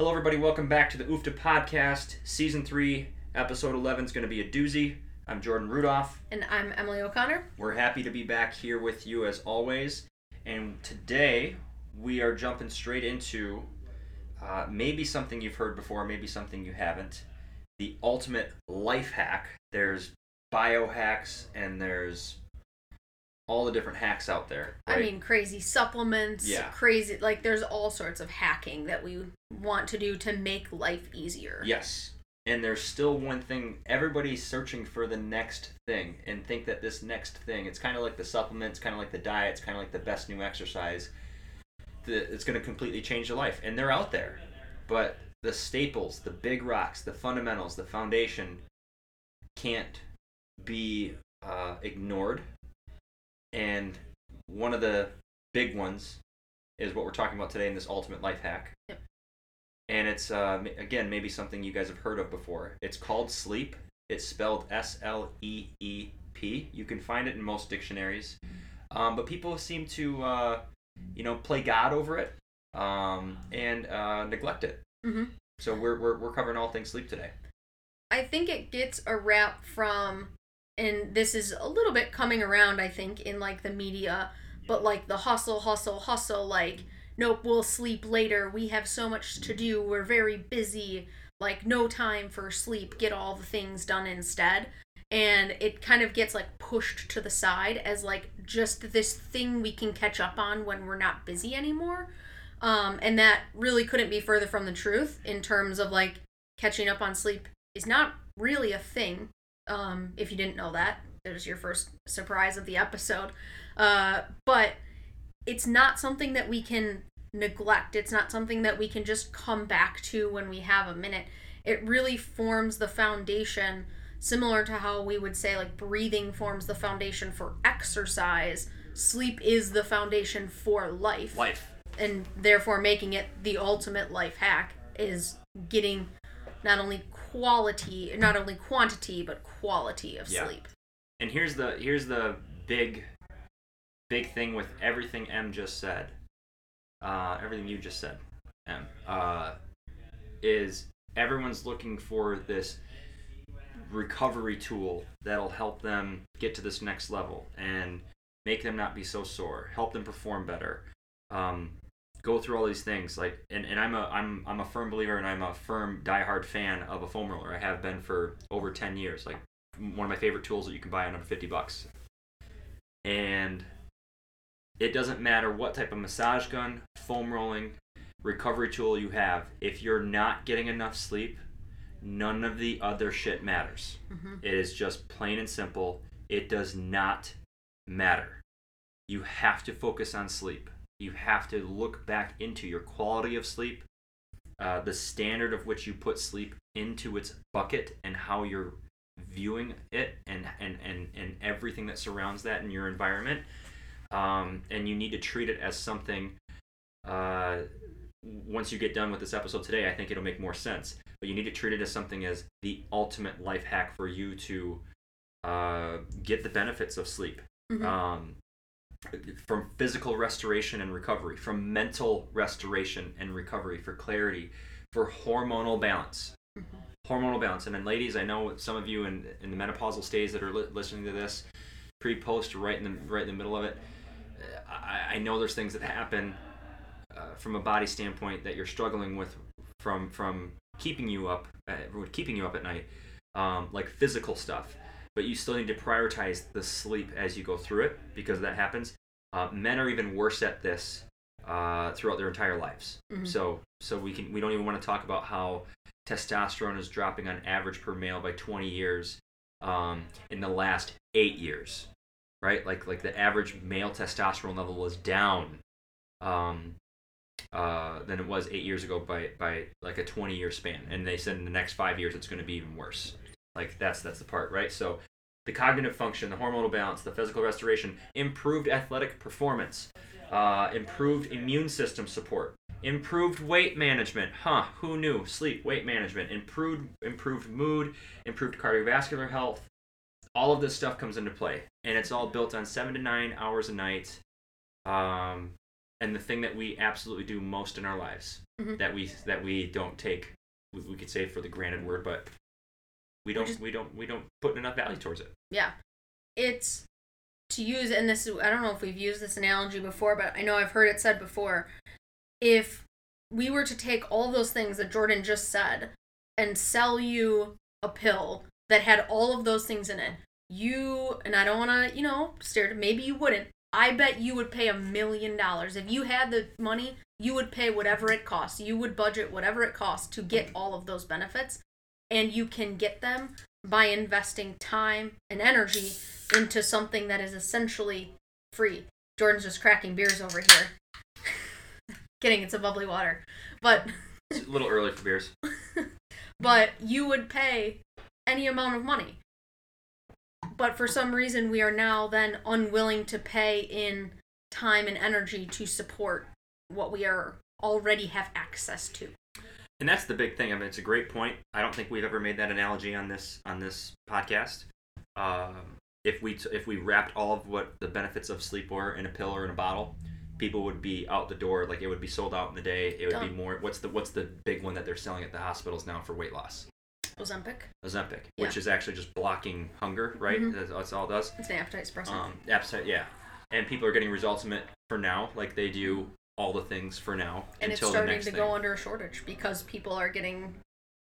Hello, everybody. Welcome back to the UFFDA podcast. Season 3, episode 11 is going to be a doozy. I'm Jordan Rudolph. And I'm Emily O'Connor. We're happy to be back here with you as always. And today we are jumping straight into uh, maybe something you've heard before, maybe something you haven't. The ultimate life hack. There's biohacks and there's all the different hacks out there. I mean, crazy supplements, Yeah. crazy, like, there's all sorts of hacking that we want to do to make life easier. Yes. And there's still one thing everybody's searching for the next thing and think that this next thing, it's kind of like the supplements, kind of like the diet, it's kind of like the best new exercise. The, it's going to completely change your life. And they're out there. But the staples, the big rocks, the fundamentals, the foundation can't be uh, ignored. And one of the big ones is what we're talking about today in this ultimate life hack and it's uh, again maybe something you guys have heard of before. It's called sleep. It's spelled S L E E P. You can find it in most dictionaries, um, but people seem to uh, you know play God over it um, and uh, neglect it. hmm So we're, we're we're covering all things sleep today. I think it gets a rap from, and this is a little bit coming around, I think, in like the media, but like the hustle, hustle, hustle, like, nope, we'll sleep later. We have so much to do. We're very busy. Like, no time for sleep. Get all the things done instead. And it kind of gets like pushed to the side as like just this thing we can catch up on when we're not busy anymore. Um, and that really couldn't be further from the truth in terms of like catching up on sleep is not really a thing. Um, if you didn't know that, there's your first surprise of the episode. Uh, but it's not something that we can neglect. It's not something that we can just come back to when we have a minute. It really forms the foundation, similar to how we would say, like, breathing forms the foundation for exercise. Sleep is the foundation for life Life. and therefore making it the ultimate life hack is getting not only quality not only quantity but quality of Yeah. sleep And here's the here's the big big thing with everything M just said. Uh, everything you just said, M, uh, is everyone's looking for this recovery tool that'll help them get to this next level and make them not be so sore, help them perform better. Um, go through all these things like and, and I'm a I'm I'm a firm believer and I'm a firm diehard fan of a foam roller. I have been for over 10 years. Like one of my favorite tools that you can buy under 50 bucks. And it doesn't matter what type of massage gun, foam rolling, recovery tool you have. If you're not getting enough sleep, none of the other shit matters. Mhm. It is just plain and simple. It does not matter. You have to focus on sleep. You have to look back into your quality of sleep, uh, the standard of which you put sleep into its bucket, and how you're viewing it, and and and, and everything that surrounds that in your environment. Um, and you need to treat it as something. Uh, once you get done with this episode today, I think it'll make more sense. But you need to treat it as something as the ultimate life hack for you to uh, get the benefits of sleep. Mhm. Um, from physical restoration and recovery, from mental restoration and recovery, for clarity, for hormonal balance. Hormonal balance. And then, ladies, I know some of you in, in the menopausal stage that are li- listening to this, pre, post, right in the right in the middle of it. I, I know there's things that happen uh, from a body standpoint that you're struggling with from from keeping you up, uh, keeping you up at night, um, like physical stuff. But you still need to prioritize the sleep as you go through it because that happens. Uh, men are even worse at this uh, throughout their entire lives. Mhm. So so we can we don't even want to talk about how testosterone is dropping on average per male by 20 years um, in the last eight years, right? Like like the average male testosterone level is down um, uh, than it was eight years ago by by like a 20 year span. And they said in the next five years it's going to be even worse. Like that's that's the part, right? So the cognitive function, the hormonal balance, the physical restoration, improved athletic performance, uh, improved immune system support, improved weight management. Huh? Who knew? Sleep, weight management, improved improved mood, improved cardiovascular health. All of this stuff comes into play, and it's all built on seven to nine hours a night. Um, and the thing that we absolutely do most in our lives Mhm. that we that we don't take, we could say for the granted word, but we don't just- we don't we don't put enough value towards it. Yeah. It's to use, and this, I don't know if we've used this analogy before, but I know I've heard it said before. If we were to take all those things that Jordan just said and sell you a pill that had all of those things in it, you, and I don't want to, you know, stare, maybe you wouldn't. I bet you would pay a million dollars. If you had the money, you would pay whatever it costs. You would budget whatever it costs to get all of those benefits. And you can get them by investing time and energy into something that is essentially free. Jordan's just cracking beers over here. Kidding, it's a bubbly water. But It's a little early for beers. but you would pay any amount of money. But for some reason we are now then unwilling to pay in time and energy to support what we are already have access to. And that's the big thing. I mean, it's a great point. I don't think we've ever made that analogy on this on this podcast. Um, if we t- if we wrapped all of what the benefits of sleep were in a pill or in a bottle, people would be out the door. Like it would be sold out in the day. It would be more. What's the what's the big one that they're selling at the hospitals now for weight loss? Ozempic. Ozempic, Yeah. which is actually just blocking hunger, right? Mhm. That's, that's all it does. It's an appetite suppressant. Um, appetite, yeah. And people are getting results from it for now, like they do all the things for now and it's the starting to thing. go under a shortage because people are getting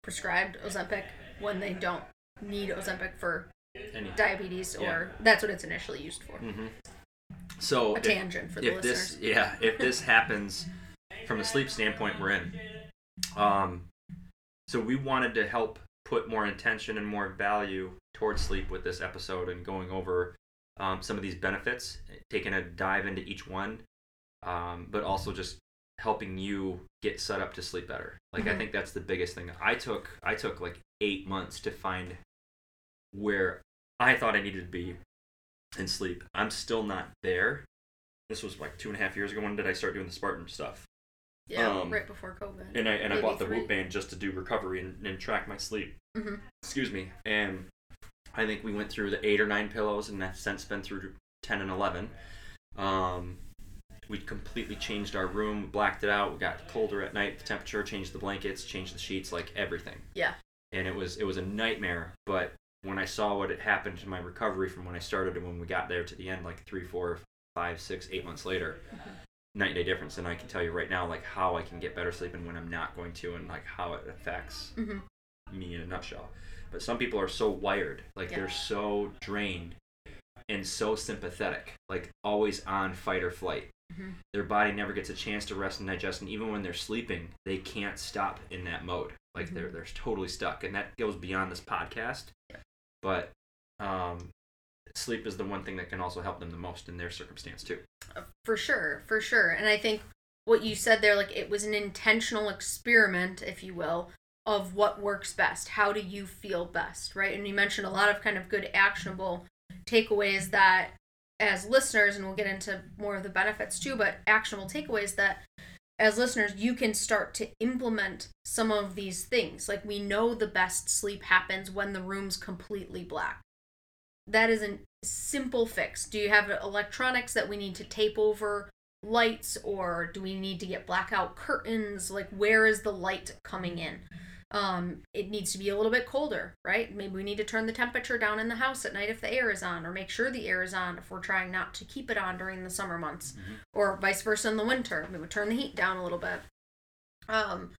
prescribed Ozempic when they don't need Ozempic for Any- diabetes or Yeah. that's what it's initially used for. Mhm. So A if- tangent for the if listeners. this yeah if this happens from a sleep standpoint we're in um so we wanted to help put more intention and more value towards sleep with this episode and going over um, some of these benefits taking a dive into each one um, but also just helping you get set up to sleep better. Like i Mhm. think that's the biggest thing. I took i took like eight months to find where i thought i needed to be in sleep. I'm still not there. This was like two and a half years ago. When did i start doing the spartan stuff? Yeah, um, right before COVID. and i and i bought the three. whoop band just to do recovery and, and track my sleep. Mhm. excuse me. And i think we went through the eight or nine pillows and i've since been through 10 and 11 um, we completely changed our room blacked it out we got colder at night the temperature changed the blankets changed the sheets like everything Yeah. and it was it was a nightmare but when i saw what had happened to my recovery from when i started and when we got there to the end like three four five six eight months later night and day difference and i can tell you right now like how i can get better sleep and when i'm not going to and like how it affects hmm me in a nutshell. But some people are so wired, like Yeah. they're so drained and so sympathetic, like always on fight or flight. Mhm. Their body never gets a chance to rest and digest, and even when they're sleeping, they can't stop in that mode. Like they're they're totally stuck, and that goes beyond this podcast. Yeah. But um, sleep is the one thing that can also help them the most in their circumstance too. For sure, for sure. And I think what you said there, like it was an intentional experiment, if you will, of what works best. How do you feel best, right? And you mentioned a lot of kind of good actionable takeaways that as listeners, and we'll get into more of the benefits too, but actionable takeaways that as listeners, you can start to implement some of these things. Like we know the best sleep happens when the room's completely black. That is a simple fix. Do you have electronics that we need to tape over lights or do we need to get blackout curtains? Like where is the light coming in? Um, it needs to be a little bit colder, right? Maybe we need to turn the temperature down in the house at night if the air is on, or make sure the air is on if we're trying not to keep it on during the summer months, Mhm. or vice versa in the winter. Maybe turn the heat down a little bit. Um,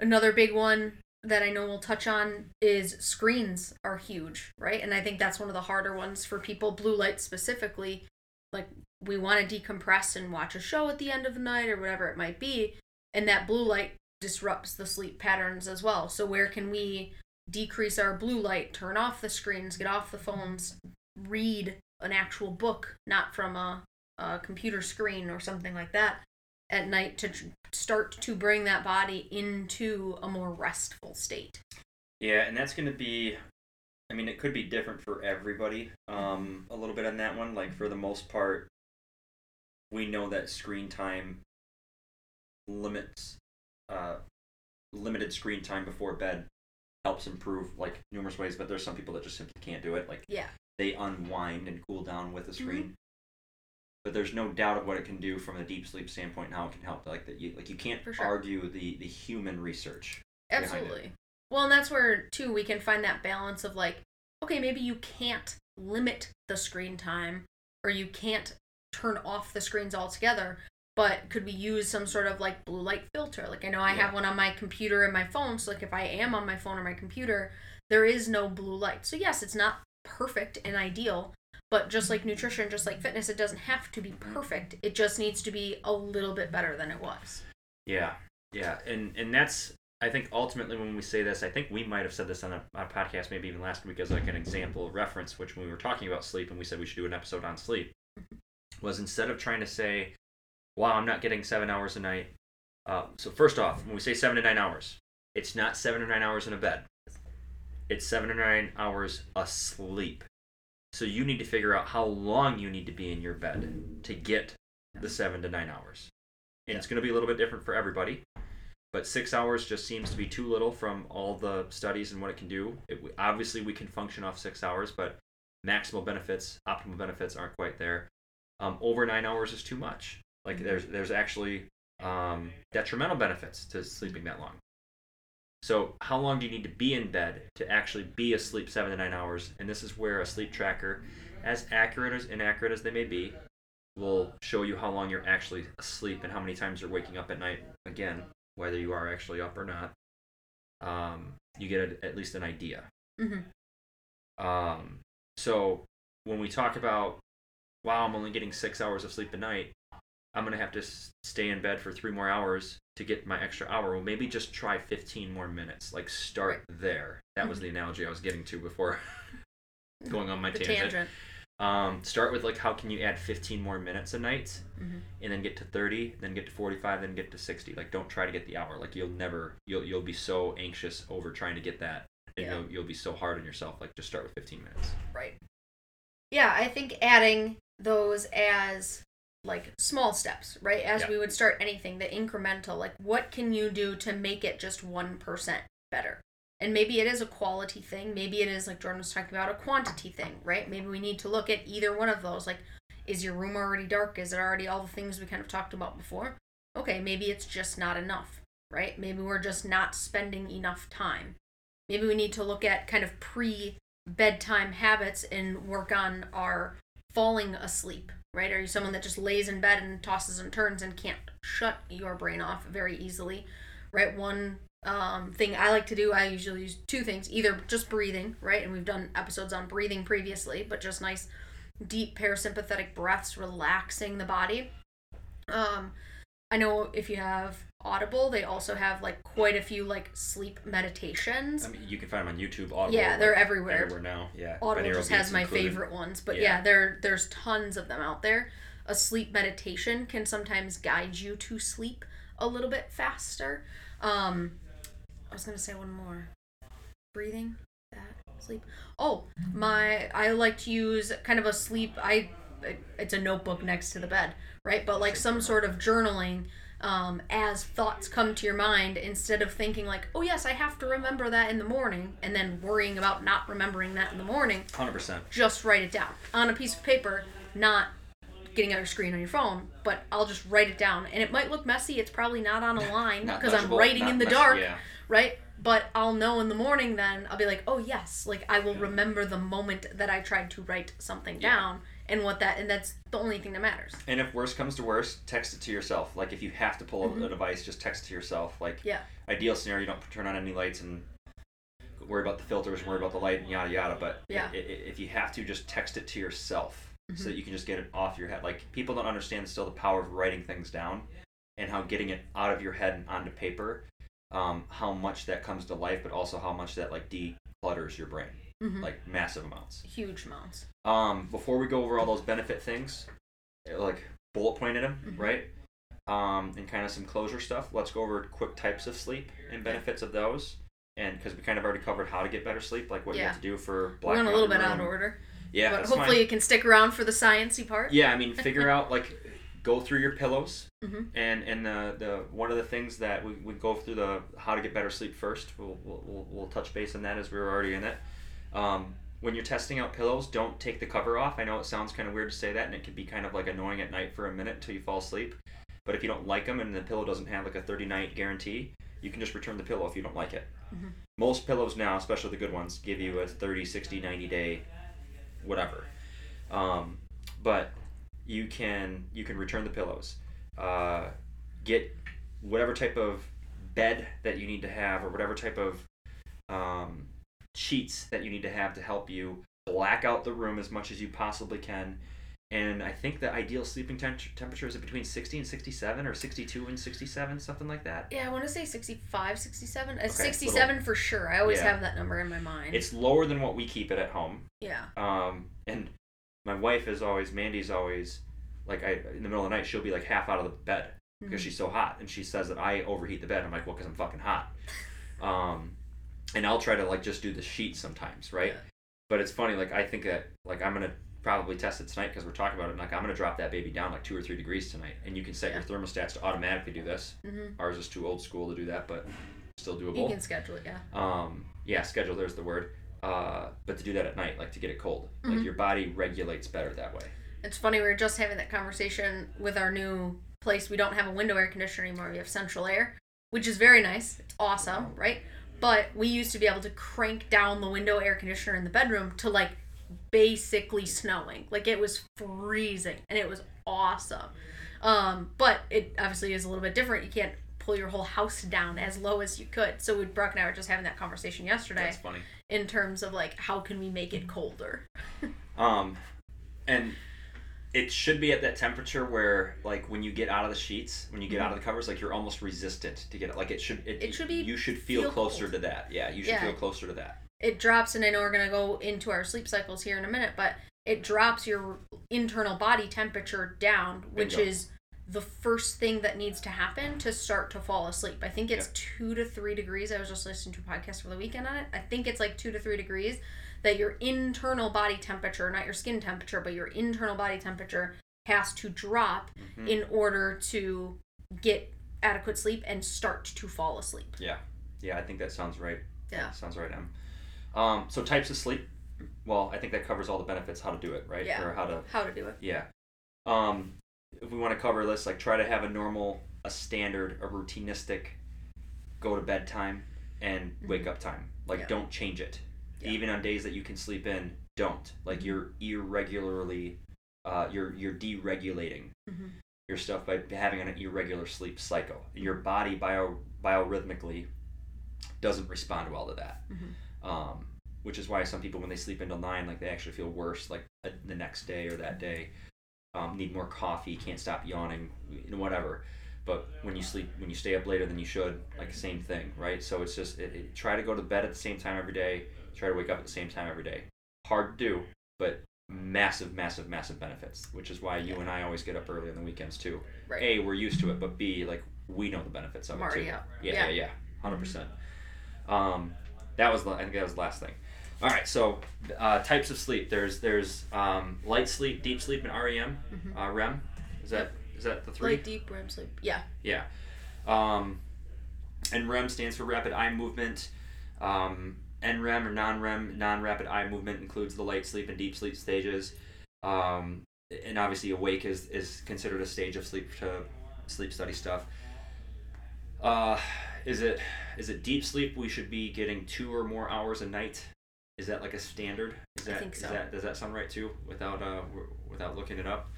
another big one that I know we'll touch on is screens are huge, right? And I think that's one of the harder ones for people, blue light specifically. Like we want to decompress and watch a show at the end of the night or whatever it might be, and that blue light disrupts the sleep patterns as well. So where can we decrease our blue light, turn off the screens, get off the phones, read an actual book, not from a, a computer screen or something like that, at night to tr- start to bring that body into a more restful state. Yeah, and that's going to be. I mean, it could be different for everybody. Um, a little bit on that one. Like for the most part, we know that screen time limits, uh, limited screen time before bed helps improve like numerous ways. But there's some people that just simply can't do it. Like Yeah. they unwind and cool down with the screen. But there's no doubt of what it can do from a deep sleep standpoint and how it can help. Like that, you like you can't sure. argue the the human research. Absolutely. Well, and that's where too we can find that balance of like, okay, maybe you can't limit the screen time or you can't turn off the screens altogether, but could we use some sort of like blue light filter? Like I know I have one on my computer and my phone, so like if I am on my phone or my computer, there is no blue light. So yes, it's not perfect and ideal, but just like nutrition, just like fitness, it doesn't have to be perfect. It just needs to be a little bit better than it was. Yeah, yeah, and and that's I think ultimately when we say this, I think we might have said this on a, a podcast maybe even last week as like an example reference, which when we were talking about sleep and we said we should do an episode on sleep, mm-hmm. was instead of trying to say, "Wow, I'm not getting seven hours a night." Uh, so first off, when we say seven to nine hours, it's not seven to nine hours in a bed. It's seven to nine hours asleep. So you need to figure out how long you need to be in your bed to get the seven to nine hours. And it's going to be a little bit different for everybody. But six hours just seems to be too little from all the studies and what it can do. It, obviously, we can function off six hours, but maximal benefits, optimal benefits aren't quite there. Um, over nine hours is too much. Like there's there's actually um, detrimental benefits to sleeping that long. So how long do you need to be in bed to actually be asleep seven to nine hours? And this is where a sleep tracker, as accurate as inaccurate as they may be, will show you how long you're actually asleep and how many times you're waking up at night. Again, whether you are actually up or not, um, you get a, at least an idea. Mm-hmm. Um, so when we talk about, wow, I'm only getting six hours of sleep a night, I'm gonna have to stay in bed for three more hours to get my extra hour. Well, maybe just try 15 more minutes. Like start there. That was the analogy I was getting to before going on my The tangent. tangent. Um, start with like how can you add 15 more minutes a night, Mhm. and then get to 30, then get to 45, then get to 60. Like don't try to get the hour. Like you'll never you'll you'll be so anxious over trying to get that, and Yeah. you'll you'll be so hard on yourself. Like just start with 15 minutes. Right. Yeah, I think adding those as like small steps, right? As Yeah. we would start anything, the incremental, like what can you do to make it just 1% better? And maybe it is a quality thing. Maybe it is, like Jordan was talking about, a quantity thing, right? Maybe we need to look at either one of those. Like, is your room already dark? Is it already all the things we kind of talked about before? Okay, maybe it's just not enough, right? Maybe we're just not spending enough time. Maybe we need to look at kind of pre bedtime habits and work on our falling asleep, right? Are you someone that just lays in bed and tosses and turns and can't shut your brain off very easily, right? One um, thing I like to do, I usually use two things either just breathing, right? And we've done episodes on breathing previously, but just nice deep parasympathetic breaths, relaxing the body. Um, I know if you have Audible, they also have like quite a few like sleep meditations. I mean, you can find them on YouTube. Audible, Yeah, they're like, everywhere. Everywhere now. Yeah. Audible Binaural just has my included. favorite ones, but Yeah. yeah. there there's tons of them out there. A sleep meditation can sometimes guide you to sleep a little bit faster. Um, I was gonna say one more. Breathing, that sleep. Oh, my! I like to use kind of a sleep. I it's a notebook next to the bed, right? But like some sort of journaling. Um, as thoughts come to your mind, instead of thinking like, "Oh yes, I have to remember that in the morning," and then worrying about not remembering that in the morning, 100%. just write it down on a piece of paper, not getting on your screen on your phone, but I'll just write it down. And it might look messy, it's probably not on a line because I'm writing in the dark, yeah. right? But I'll know in the morning then, I'll be like, oh yes, like I will remember the moment that I tried to write something Yeah. down and what that, and that's the only thing that matters. And if worst comes to worst, text it to yourself. Like if you have to pull a- a device, just text it to yourself. Like Mm-hmm. Yeah. ideal scenario, you don't turn on any lights and worry about the filters and worry about the light and yada yada. But Yeah. i- i- if you have to, just text it to yourself so Mhm. that you can just get it off your head. Like people don't understand still the power of writing things down and how getting it out of your head and onto paper, um, how much that comes to life, but also how much that like declutters your brain, Mhm. like massive amounts. Huge amounts. Um, before we go over all those benefit things, uh, like bullet pointed them, Mhm. right? um, and kind of some closure stuff. Let's go over quick types of sleep and benefits of those. And because we kind of already covered how to get better sleep, like what you have to do for We're black going a little bit Mountain out of order. Yeah, but hopefully fine. you can stick around for the sciency part. Yeah, I mean, figure out like go through your pillows, Mhm. and and the the one of the things that we, we go through the how to get better sleep first. We'll we'll, we'll, we'll touch base on that as we were already in it. Um, when you're testing out pillows, don't take the cover off. I know it sounds kind of weird to say that, and it can be kind of like annoying at night for a minute until you fall asleep. But if you don't like them and the pillow doesn't have like a 30 night guarantee, you can just return the pillow if you don't like it. Mhm. Most pillows now, especially the good ones, give you a 30, 60, 90 day whatever. Um, but you can you can return the pillows. Uh, get whatever type of bed that you need to have or whatever type of um, sheets that you need to have to help you black out the room as much as you possibly can. And I think the ideal sleeping temp- temperature is between 60 and 67 or 62 and 67, something like that. Yeah, I want to say 65, 67. Uh, Okay, 67 for sure. I always Yeah. have that number in my mind. It's lower than what we keep it at home. yeah. Um, and my wife is always, Mandy's always, like, I in the middle of the night, she'll be like half out of the bed because Mhm. she's so hot, and she says that I overheat the bed. I'm like, well, because I'm fucking hot. Um, and I'll try to like just do the sheet sometimes, right? Yeah. But it's funny, like I think that like I'm gonna probably test it tonight because we're talking about it. And, like I'm gonna drop that baby down like two or three degrees tonight, and you can set your thermostats to automatically do this. Mhm. Ours is too old school to do that, but still doable. You can schedule it, yeah. Um, yeah, schedule. There's the word. Uh, but to do that at night, like to get it cold, like Mhm. your body regulates better that way. It's funny, we were just having that conversation with our new place. We don't have a window air conditioner anymore. We have central air, which is very nice. It's awesome, right? But we used to be able to crank down the window air conditioner in the bedroom to like basically snowing. Like it was freezing and it was awesome. Um, but it obviously is a little bit different. You can't pull your whole house down as low as you could. So we Brooke and I were just having that conversation yesterday That's funny. in terms of like how can we make it colder? Um, and it should be at that temperature where, like, when you get out of the sheets, when you get out of the covers, like you're almost resistant to get it. Like it should. It, Mm-hmm. It should be- You should feel, feel closer cold. to that. Yeah, you should Yeah. feel closer to that. it drops and i know we're going to go into our sleep cycles here in a minute but it drops your internal body temperature down which Bingo. is the first thing that needs to happen to start to fall asleep i think it's two to three degrees i was just listening to a podcast for the weekend on it i think it's like two to three degrees that your internal body temperature not your skin temperature but your internal body temperature has to drop Mhm. in order to get adequate sleep and start to fall asleep Yeah, Yeah, I think that sounds right. Yeah. sounds right. Em. Um, so types of sleep. Well, I think that covers all the benefits. How to do it, right? Yeah. Or how to how to do it Yeah. Um, if we want to cover this, like try to have a normal, a standard, a routinistic go to bed time and wake up time. Like Yeah. don't change it. Yeah. Even on days that you can sleep in, don't. Like Mhm. you're irregularly uh, you're you're deregulating Mhm. your stuff by having an irregular sleep cycle. Your body bio biorhythmically doesn't respond well to that. Mhm. Um, which is why some people when they sleep until nine, like they actually feel worse, like uh, the next day or that day. Um, need more coffee, can't stop yawning, you know, whatever. But when you sleep, when you stay up later than you should, like the same thing, right? So it's just it, it, try to go to bed at the same time every day. Try to wake up at the same time every day. Hard to do, but massive, massive, massive benefits. Which is why you and I always get up early on the weekends too. right A, we're used to it, but B, like we know the benefits of I'm it too. Yeah, Yeah. yeah, yeah, hundred percent. Um, that was the, I think that was the last thing. All right, so uh, types of sleep. There's there's um, light sleep, deep sleep, and REM. Mhm. Uh, REM. Is that is that the three? Light deep REM sleep. Yeah. Yeah. Um, and REM stands for rapid eye movement. Um, NREM or non-REM, non-rapid eye movement includes the light sleep and deep sleep stages. Um, and obviously, awake is, is considered a stage of sleep to sleep study stuff. Uh, is it is it deep sleep? We should be getting two or more hours a night. Is that like a standard? Is I that, think is so. that does that sound right too? Without uh without looking it up.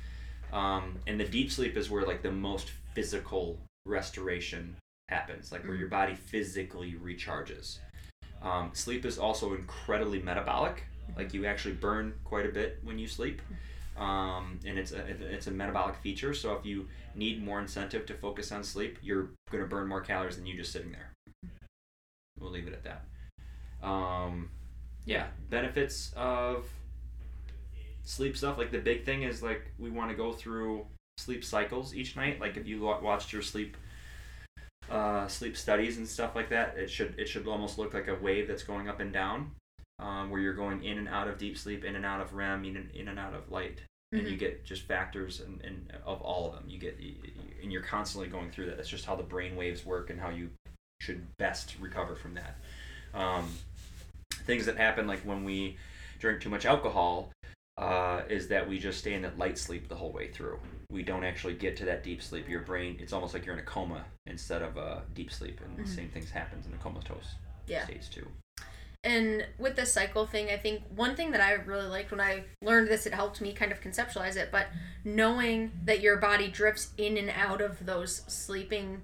Um, and the deep sleep is where like the most physical restoration happens, like where Mhm. your body physically recharges. Um, sleep is also incredibly metabolic. Like you actually burn quite a bit when you sleep, um, and it's a it's a metabolic feature. So if you need more incentive to focus on sleep, you're gonna burn more calories than you just sitting there. We'll leave it at that. Um, yeah, benefits of sleep stuff. Like the big thing is like we want to go through sleep cycles each night. Like if you watched your sleep uh, sleep studies and stuff like that, it should it should almost look like a wave that's going up and down, um, where you're going in and out of deep sleep, in and out of REM, in and, in and out of light, and Mm-hmm. you get just factors and, and of all of them. You get and you're constantly going through that. That's just how the brain waves work and how you should best recover from that. Um, things that happen like when we drink too much alcohol uh, is that we just stay in that light sleep the whole way through. We don't actually get to that deep sleep. Your brain, it's almost like you're in a coma instead of a deep sleep, and the Mhm. same things happens in the comatose Yeah. states too. And with the cycle thing, I think one thing that I really liked when I learned this, it helped me kind of conceptualize it. But knowing that your body drifts in and out of those sleeping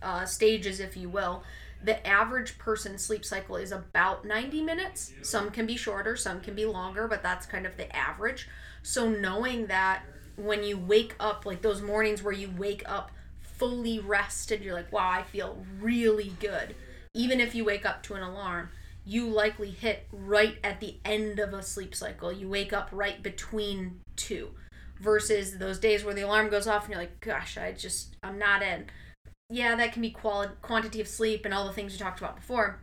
uh, stages, if you will, the average person's sleep cycle is about 90 minutes. Some can be shorter, some can be longer, but that's kind of the average. So knowing that when you wake up, like those mornings where you wake up fully rested, you're like, wow, I feel really good. Even if you wake up to an alarm, you likely hit right at the end of a sleep cycle. You wake up right between two versus those days where the alarm goes off and you're like, gosh, I just, I'm not in. Yeah, that can be quality, quantity of sleep and all the things we talked about before.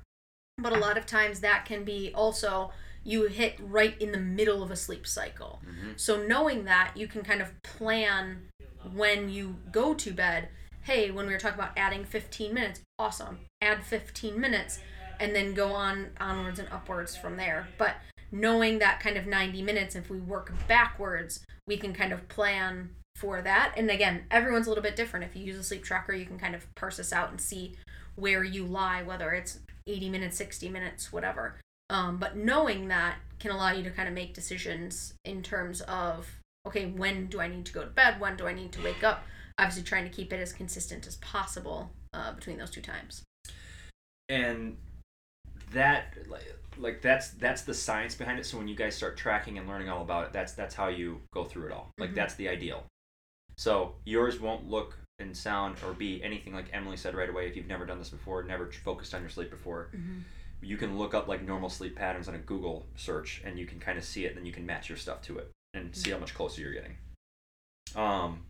But a lot of times that can be also you hit right in the middle of a sleep cycle. Mm-hmm. So knowing that, you can kind of plan when you go to bed. Hey, when we were talking about adding 15 minutes, awesome. Add 15 minutes and then go on onwards and upwards from there. But knowing that kind of 90 minutes, if we work backwards, we can kind of plan for that. And again, everyone's a little bit different. If you use a sleep tracker, you can kind of parse this out and see where you lie, whether it's 80 minutes, 60 minutes, whatever. Um, but knowing that can allow you to kind of make decisions in terms of okay, when do I need to go to bed? When do I need to wake up? Obviously, trying to keep it as consistent as possible uh, between those two times. and that like, like that's that's the science behind it so when you guys start tracking and learning all about it that's that's how you go through it all like Mhm. that's the ideal so yours won't look and sound or be anything like emily said right away if you've never done this before never focused on your sleep before. You can look up like normal sleep patterns on a google search and you can kind of see it and then you can match your stuff to it and see how much closer you're getting. Um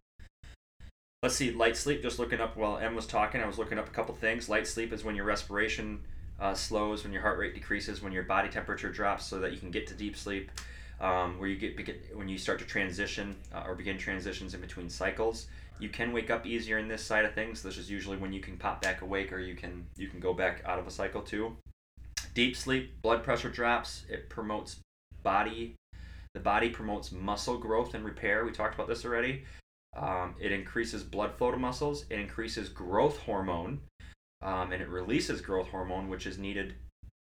let's see light sleep just looking up while em was talking i was looking up a couple things. Light sleep is when your respiration uh, slows when your heart rate decreases when your body temperature drops so that you can get to deep sleep um, where you get when you start to transition uh, or begin transitions in between cycles you can wake up easier in this side of things. This is usually when you can pop back awake or you can you can go back out of a cycle too. Deep sleep blood pressure drops it promotes body the body promotes muscle growth and repair. We talked about this already. Um, it increases blood flow to muscles it increases growth hormone um, and it releases growth hormone which is needed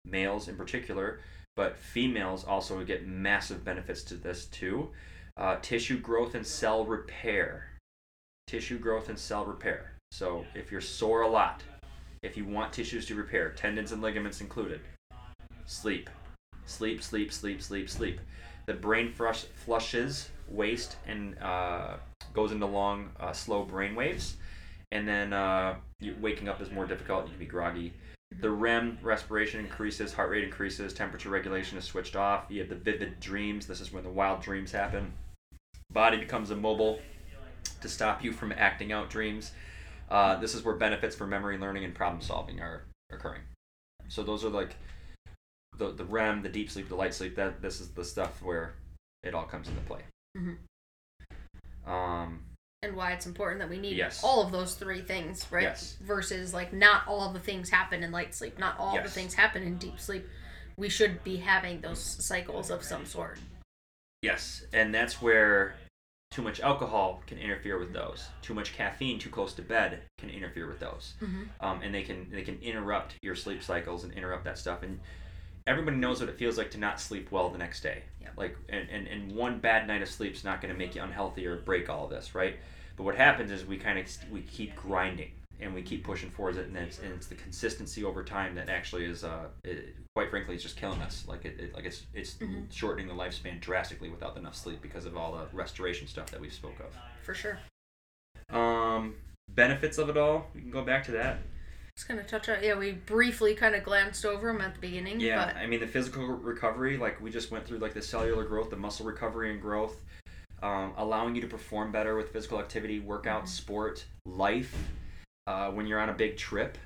males in particular but females also would get massive benefits to this too. Uh, tissue growth and cell repair. Tissue growth and cell repair. So if you're sore a lot if you want tissues to repair tendons and ligaments included sleep. Sleep sleep sleep sleep sleep. The brain flush, flushes waste and uh, goes into long uh, slow brain waves. And then uh, waking up is more difficult you can be groggy the rem respiration increases heart rate increases temperature regulation is switched off. You have the vivid dreams. This is when the wild dreams happen. Body becomes immobile to stop you from acting out dreams. Uh, this is where benefits for memory learning and problem solving are occurring. So those are like the, the rem the deep sleep the light sleep that this is the stuff where it all comes into play. Mhm. um, And why it's important that we need Yes. all of those three things, right? Yes. Versus like not all of the things happen in light sleep, not all of the things happen in deep sleep. We should be having those cycles of some sort. Yes, and that's where too much alcohol can interfere with those. Too much caffeine too close to bed can interfere with those, Mhm. um, and they can they can interrupt your sleep cycles and interrupt that stuff. And everybody knows what it feels like to not sleep well the next day. Yep. Like, and, and, and one bad night of sleep is not going to make you unhealthy or break all of this, right? But what happens is we kind of we keep grinding and we keep pushing forward it, and it's, and it's the consistency over time that actually is, uh, it, quite frankly, it's just killing us. Like it, it like it's it's Mhm. shortening the lifespan drastically without enough sleep because of all the restoration stuff that we spoke of. For sure. Um, benefits of it all. We can go back to that. Just gonna touch on yeah, we briefly kind of glanced over them at the beginning, Yeah, but I mean the physical recovery, like we just went through, like the cellular growth, the muscle recovery and growth. um, allowing you to perform better with physical activity, workout, Mhm. sport, life. Uh, when you're on a big trip,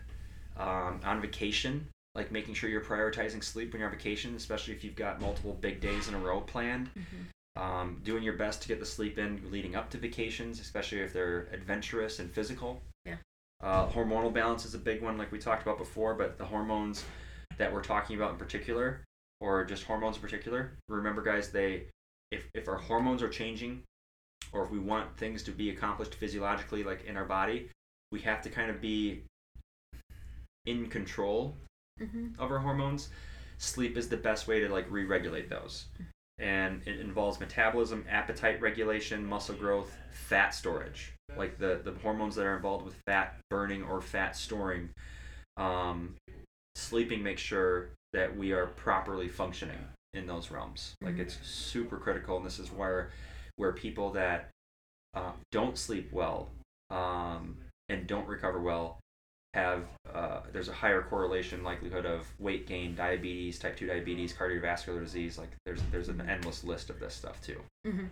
um, on vacation, like making sure you're prioritizing sleep when you're on vacation, especially if you've got multiple big days in a row planned. Mhm. Um, doing your best to get the sleep in leading up to vacations, especially if they're adventurous and physical. Uh, hormonal balance is a big one, like we talked about before, but the hormones that we're talking about in particular, or just hormones in particular, remember, guys, they if, if our hormones are changing, or if we want things to be accomplished physiologically, like in our body, we have to kind of be in control Mhm. of our hormones, sleep is the best way to like re-regulate those. And it involves metabolism, appetite regulation, muscle growth, fat storage. Like the, the hormones that are involved with fat burning or fat storing. Um, sleeping makes sure that we are properly functioning in those realms. Like it's super critical, and this is where where people that uh, don't sleep well um, and don't recover well have uh, there's a higher correlation likelihood of weight gain, diabetes, type two diabetes, cardiovascular disease. Like there's there's an endless list of this stuff too. Mhm.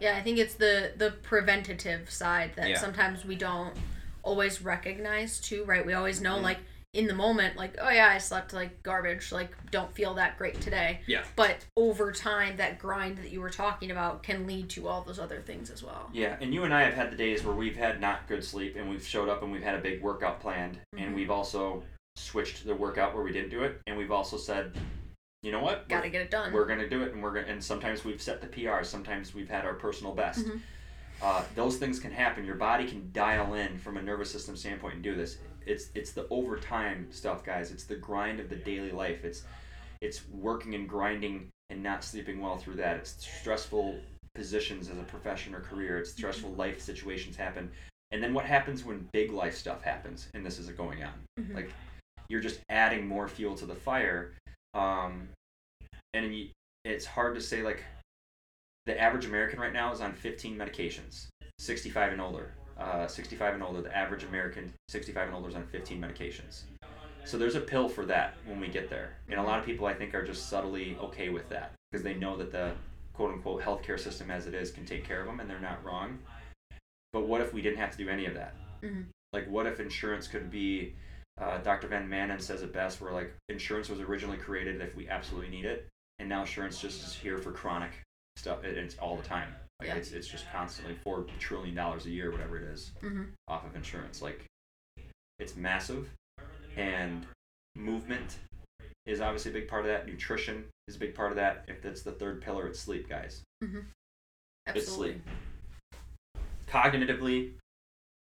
Yeah, I think it's the the preventative side that Yeah. sometimes we don't always recognize too, right? We always know Mhm. like in the moment like oh yeah, I slept like garbage, like don't feel that great today. Yeah. But over time that grind that you were talking about can lead to all those other things as well. Yeah, and you and I have had the days where we've had not good sleep, and we've showed up and we've had a big workout planned, Mhm. and we've also switched the workout where we didn't do it, and we've also said, you know what, Got to get it done. we're gonna do it, and we're gonna. And sometimes we've set the PR, sometimes we've had our personal best. Mhm. Uh, those things can happen. Your body can dial in from a nervous system standpoint and do this. It's it's the overtime stuff, guys. It's the grind of the daily life. It's it's working and grinding and not sleeping well through that. It's stressful positions as a profession or career. It's stressful life situations happen. And then what happens when big life stuff happens and this is going on? Mhm. Like you're just adding more fuel to the fire. Um, and you, it's hard to say like the average American right now is on 15 medications, 65 and older. Uh, 65 and older, the average American 65 and older is on 15 medications. So there's a pill for that when we get there. And a lot of people I think are just subtly okay with that because they know that the quote unquote healthcare system as it is can take care of them and they're not wrong. But what if we didn't have to do any of that? Mhm. Like, what if insurance could be? Uh, Dr. Van Manen says it best, where like insurance was originally created if we absolutely need it, and now insurance just is here for chronic stuff. and It's all the time. Like Yeah. it's it's just constantly four trillion dollars a year, whatever it is, Mhm. off of insurance. Like, it's massive, and movement is obviously a big part of that. Nutrition is a big part of that. If that's the third pillar, it's sleep, guys. It's Absolutely. sleep. Cognitively,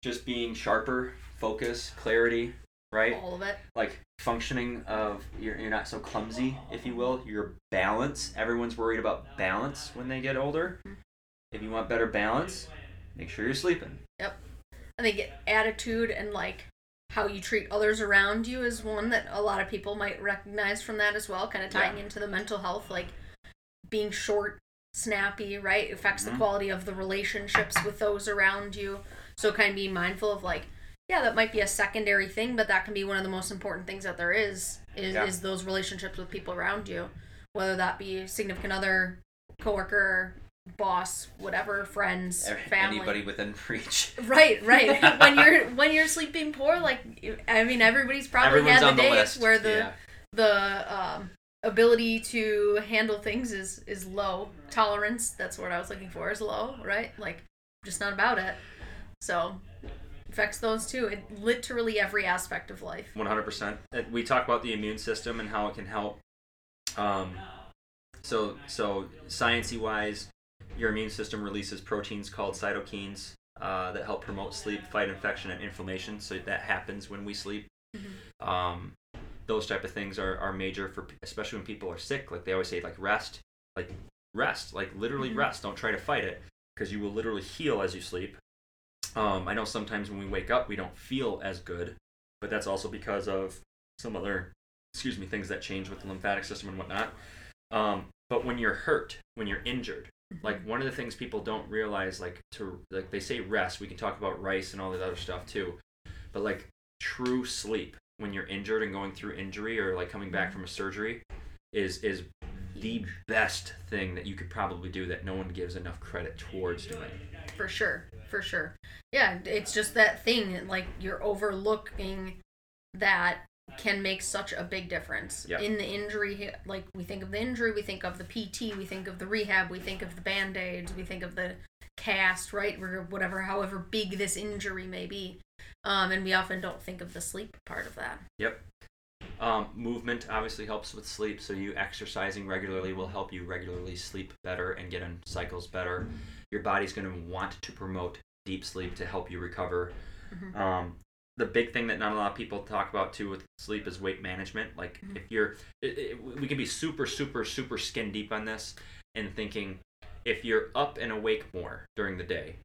just being sharper, focus, clarity, right? All of it. Like functioning of you're, you're not so clumsy, if you will. Your balance. Everyone's worried about balance when they get older. Mhm. If you want better balance, make sure you're sleeping. Yep. I think attitude and like how you treat others around you is one that a lot of people might recognize from that as well, kind of tying Yeah. into the mental health, like being short, snappy, right? affects Mhm. the quality of the relationships with those around you. So kind of being mindful of like, yeah, that might be a secondary thing, but that can be one of the most important things that there is is, Yeah. is those relationships with people around you, whether that be significant other, coworker, boss, whatever, friends, family. Anybody within reach. Right, right. when you're when you're sleeping poor, like I mean, everybody's probably Everyone's had the the days where the yeah. the um, ability to handle things is is low. Tolerance, that's what I was looking for, is low, right? Like just not about it. So affects those too. It literally every aspect of life. One hundred percent. We talk about the immune system and how it can help. Um, so so sciencey wise, your immune system releases proteins called cytokines uh, that help promote sleep, fight infection and inflammation. So that happens when we sleep. Mhm. Um, those type of things are, are major for especially when people are sick. Like they always say, like rest, like rest, like literally Mhm. rest. Don't try to fight it because you will literally heal as you sleep. Um, I know sometimes when we wake up, we don't feel as good, but that's also because of some other, excuse me, things that change with the lymphatic system and whatnot. Um, but when you're hurt, when you're injured, like one of the things people don't realize, like to like they say rest. We can talk about rice and all that other stuff too, but like true sleep when you're injured and going through injury or like coming back from a surgery is is the best thing that you could probably do that no one gives enough credit towards doing. For sure. For sure. Yeah, it's just that thing like you're overlooking that can make such a big difference Yep. in the injury like we think of the injury we think of the pt we think of the rehab we think of the band-aids we think of the cast right or whatever however big this injury may be um, and we often don't think of the sleep part of that Yep. Um, movement obviously helps with sleep, so you exercising regularly will help you regularly sleep better and get in cycles better. Your body's going to want to promote deep sleep to help you recover. Mhm. Um, the big thing that not a lot of people talk about too with sleep is weight management. Like Mhm. if you're, it, it, we can be super, super, super skin deep on this and thinking if you're up and awake more during the day,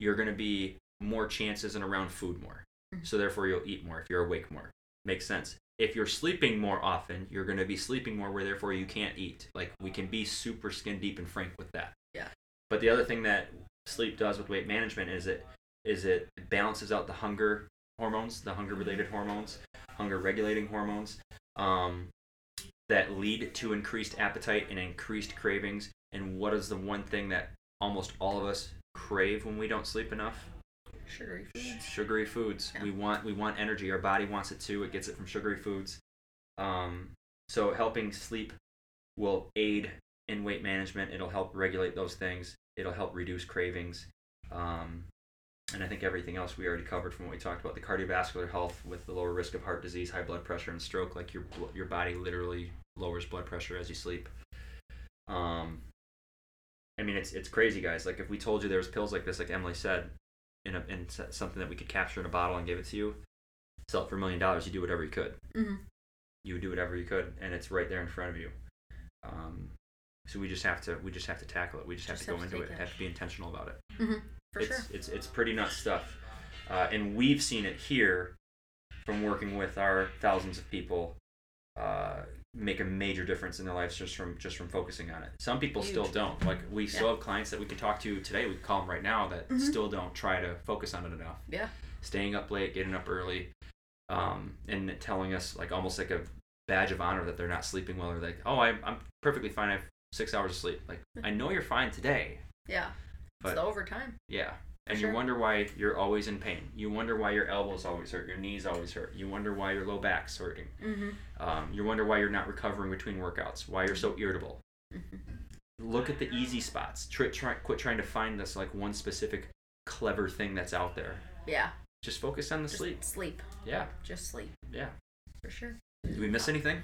you're going to be more chances and around food more. Mhm. So therefore you'll eat more if you're awake more. Makes sense. If you're sleeping more often, you're going to be sleeping more where therefore you can't eat. Like we can be super skin deep and frank with that. Yeah. But the other thing that sleep does with weight management is it is it balances out the hunger hormones, the hunger related hormones, hunger regulating hormones um, that lead to increased appetite and increased cravings. And what is the one thing that almost all of us crave when we don't sleep enough? Sugary foods Sugary foods. Yeah. We want we want energy. Our body wants it too. It gets it from sugary foods. Um, so helping sleep will aid in weight management. It'll help regulate those things. It'll help reduce cravings. Um, and I think everything else we already covered from what we talked about the cardiovascular health with the lower risk of heart disease, high blood pressure, and stroke. Like your your body literally lowers blood pressure as you sleep. Um, I mean, it's it's crazy, guys. Like if we told you there was pills like this, like Emily said, in a in something that we could capture in a bottle and give it to you, sell it for a million dollars, you do whatever you could. hmm You would do whatever you could, and it's right there in front of you. Um, so we just have to we just have to tackle it. We just, Just have to go have to into it. it. Have to be intentional about it. for it's, sure It's it's pretty nuts stuff, uh, and we've seen it here from working with our thousands of people. Uh, make a major difference in their lives just from just from focusing on it. Some people still don't. Like we still have clients that we can talk to today. We can call them right now that Mhm. still don't try to focus on it enough. Yeah. Staying up late, getting up early, um, and telling us like almost like a badge of honor that they're not sleeping well. Or like, oh, I'm I'm perfectly fine. I have six hours of sleep. Like I know you're fine today. yeah But- it's the overtime Yeah. And Sure. you wonder why you're always in pain. You wonder why your elbows always hurt, your knees always hurt. You wonder why your low back's hurting. hmm Um, you wonder why you're not recovering between workouts, why you're so irritable. hmm Look at the easy spots. Try, try, quit trying to find this like one specific clever thing that's out there. yeah Just focus on the just sleep. sleep Yeah, just sleep yeah. for sure Did we miss anything?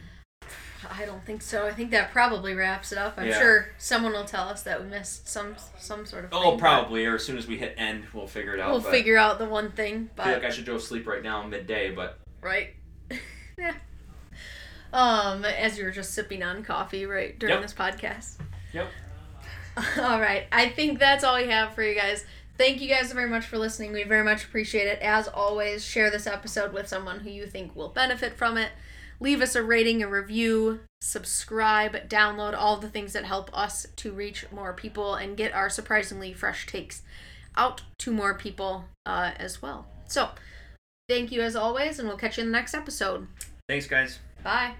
I don't think so. I think that probably wraps it up. I'm Yeah. sure someone will tell us that we missed some some sort of. Oh, thing, probably. Or as soon as we hit end, we'll figure it out. We'll but figure out the one thing, I feel like I should go sleep right now midday, but right. yeah. Um, as you were just sipping on coffee right during Yep. this podcast. Yep. all right. I think that's all we have for you guys. Thank you guys very much for listening. We very much appreciate it. As always, share this episode with someone who you think will benefit from it. Leave us a rating, a review, subscribe, download all the things that help us to reach more people and get our surprisingly fresh takes out to more people uh, as well. So, thank you as always, and we'll catch you in the next episode. thanks, guys. Bye.